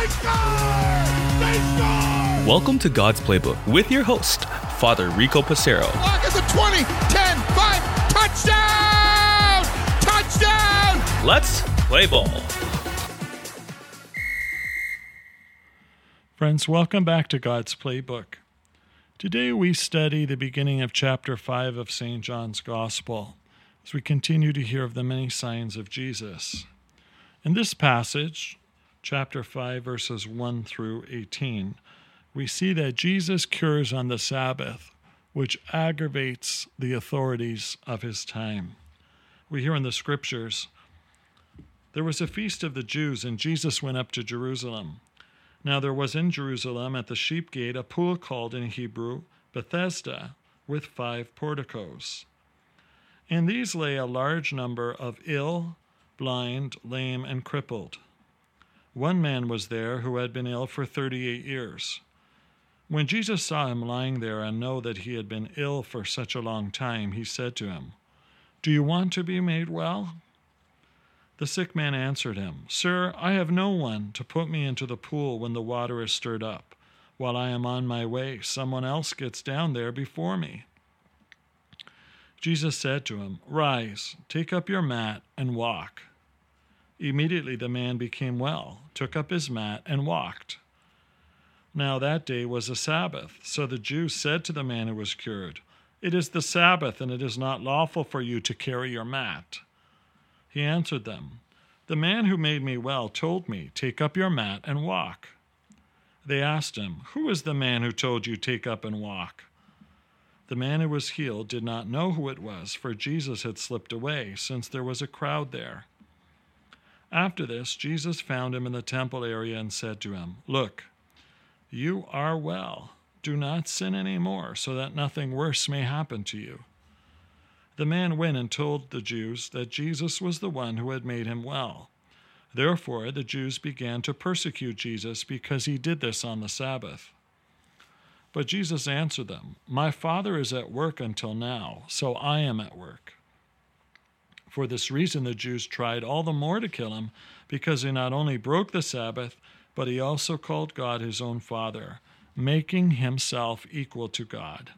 They score! They score! Welcome to God's Playbook with your host, Father Rico Passero. Lock at the 20, 10, 5, touchdown! Touchdown! Let's play ball. Friends, welcome back to God's Playbook. Today we study the beginning of chapter 5 of St. John's Gospel as we continue to hear of the many signs of Jesus. In this passage, chapter 5, verses 1 through 18, we see that Jesus cures on the Sabbath, which aggravates the authorities of his time. We hear in the scriptures there was a feast of the Jews, and Jesus went up to Jerusalem. Now there was in Jerusalem at the sheep gate a pool called in Hebrew Bethesda, with five porticos. In these lay a large number of ill, blind, lame, and crippled. One man was there who had been ill for thirty eight years. When Jesus saw him lying there and know that he had been ill for such a long time, he said to him, Do you want to be made well? The sick man answered him, Sir, I have no one to put me into the pool when the water is stirred up. While I am on my way, someone else gets down there before me. Jesus said to him, Rise, take up your mat, and walk. Immediately the man became well, took up his mat, and walked. Now that day was a Sabbath. So the Jews said to the man who was cured, It is the Sabbath, and it is not lawful for you to carry your mat. He answered them, The man who made me well told me, Take up your mat and walk. They asked him, Who is the man who told you, Take up and walk? The man who was healed did not know who it was, for Jesus had slipped away, since there was a crowd there. After this, Jesus found him in the temple area and said to him, Look, you are well. Do not sin any more, so that nothing worse may happen to you. The man went and told the Jews that Jesus was the one who had made him well. Therefore, the Jews began to persecute Jesus because he did this on the Sabbath. But Jesus answered them, My Father is at work until now, so I am at work. For this reason, the Jews tried all the more to kill him, because he not only broke the Sabbath, but he also called God his own Father, making himself equal to God.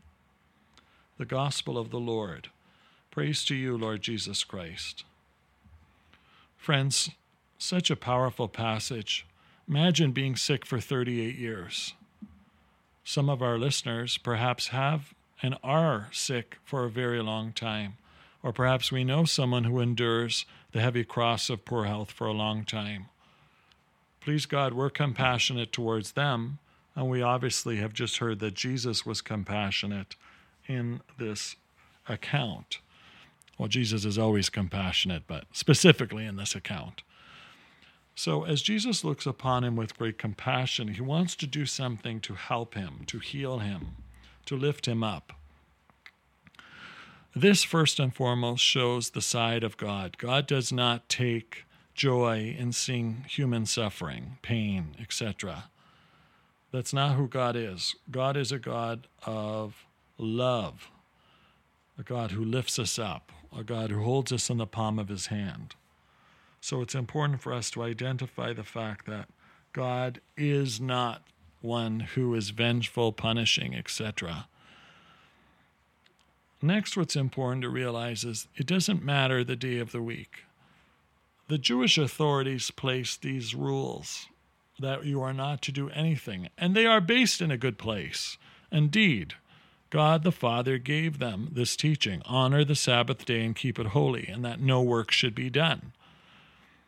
The Gospel of the Lord. Praise to you, Lord Jesus Christ. Friends, such a powerful passage. Imagine being sick for 38 years. Some of our listeners perhaps have and are sick for a very long time, or perhaps we know someone who endures the heavy cross of poor health for a long time. Please, God, we're compassionate towards them, and we obviously have just heard that Jesus was compassionate in this account. Well, Jesus is always compassionate, but specifically in this account. So, as Jesus looks upon him with great compassion, he wants to do something to help him, to heal him, to lift him up. This, first and foremost, shows the side of God. God does not take joy in seeing human suffering, pain, etc. That's not who God is. God is a God of love, a God who lifts us up, a God who holds us in the palm of his hand. So it's important for us to identify the fact that God is not one who is vengeful, punishing, etc. Next, what's important to realize is it doesn't matter the day of the week. The Jewish authorities placed these rules that you are not to do anything, and they are based in a good place. Indeed, God the Father gave them this teaching honor the Sabbath day and keep it holy, and that no work should be done.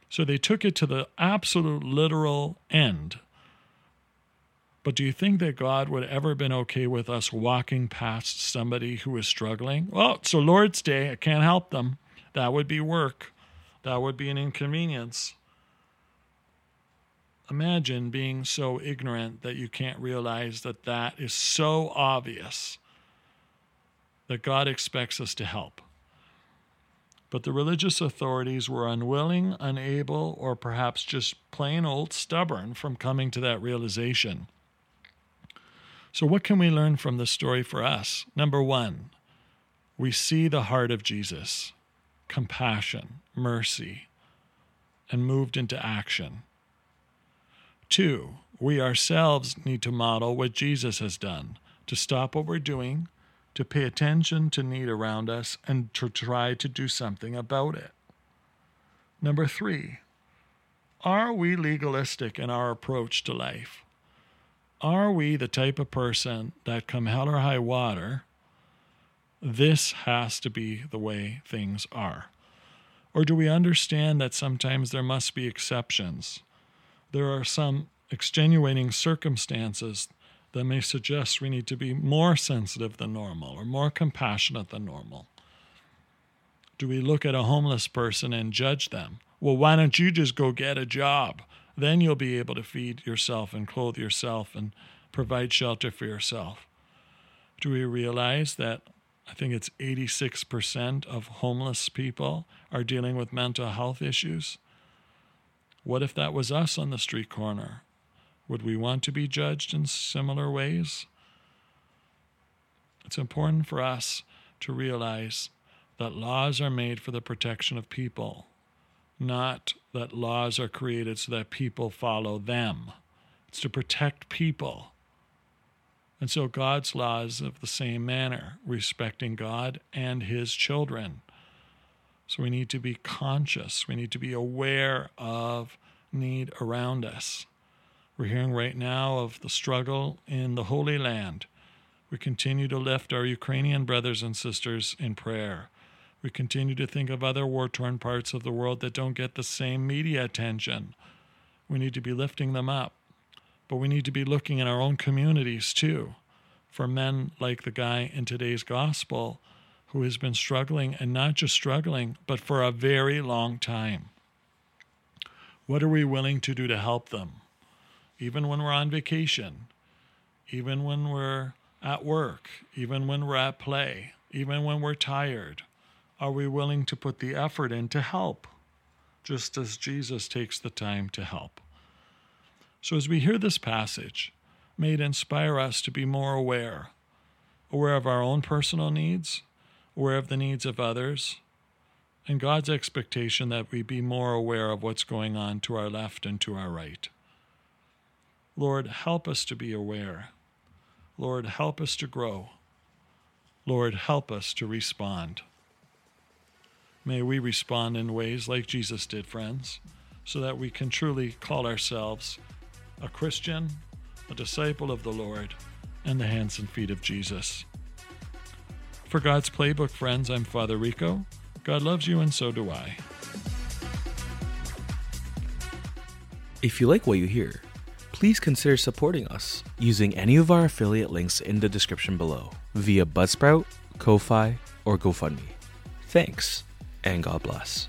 So they took it to the absolute literal end. But do you think that God would ever have been okay with us walking past somebody who is struggling? Well, it's Lord's Day. I can't help them. That would be work. That would be an inconvenience. Imagine being so ignorant that you can't realize that that is so obvious that God expects us to help. But the religious authorities were unwilling, unable, or perhaps just plain old stubborn from coming to that realization. So, what can we learn from this story for us? Number one, we see the heart of Jesus compassion, mercy, and moved into action. Two, we ourselves need to model what Jesus has done to stop what we're doing, to pay attention to need around us, and to try to do something about it. Number three, are we legalistic in our approach to life? Are we the type of person that, come hell or high water, this has to be the way things are? Or do we understand that sometimes there must be exceptions? There are some extenuating circumstances that may suggest we need to be more sensitive than normal or more compassionate than normal. Do we look at a homeless person and judge them? Well, why don't you just go get a job? Then you'll be able to feed yourself and clothe yourself and provide shelter for yourself. Do we realize that I think it's 86% of homeless people are dealing with mental health issues? What if that was us on the street corner? Would we want to be judged in similar ways? It's important for us to realize that laws are made for the protection of people, not that laws are created so that people follow them. It's to protect people. And so God's laws of the same manner, respecting God and his children. So we need to be conscious, we need to be aware of need around us. We're hearing right now of the struggle in the Holy Land. We continue to lift our Ukrainian brothers and sisters in prayer. We continue to think of other war torn parts of the world that don't get the same media attention. We need to be lifting them up. But we need to be looking in our own communities too for men like the guy in today's gospel who has been struggling, and not just struggling, but for a very long time. What are we willing to do to help them? even when we're on vacation, even when we're at work, even when we're at play, even when we're tired? Are we willing to put the effort in to help, just as Jesus takes the time to help? So, as we hear this passage, may it inspire us to be more aware, aware of our own personal needs, aware of the needs of others, and God's expectation that we be more aware of what's going on to our left and to our right. Lord, help us to be aware. Lord, help us to grow. Lord, help us to respond. May we respond in ways like Jesus did, friends, so that we can truly call ourselves a Christian, a disciple of the Lord, and the hands and feet of Jesus. For God's Playbook, friends, I'm Father Rico. God loves you, and so do I. If you like what you hear, please consider supporting us using any of our affiliate links in the description below via Buzzsprout, Ko-Fi, or GoFundMe. Thanks, and God bless.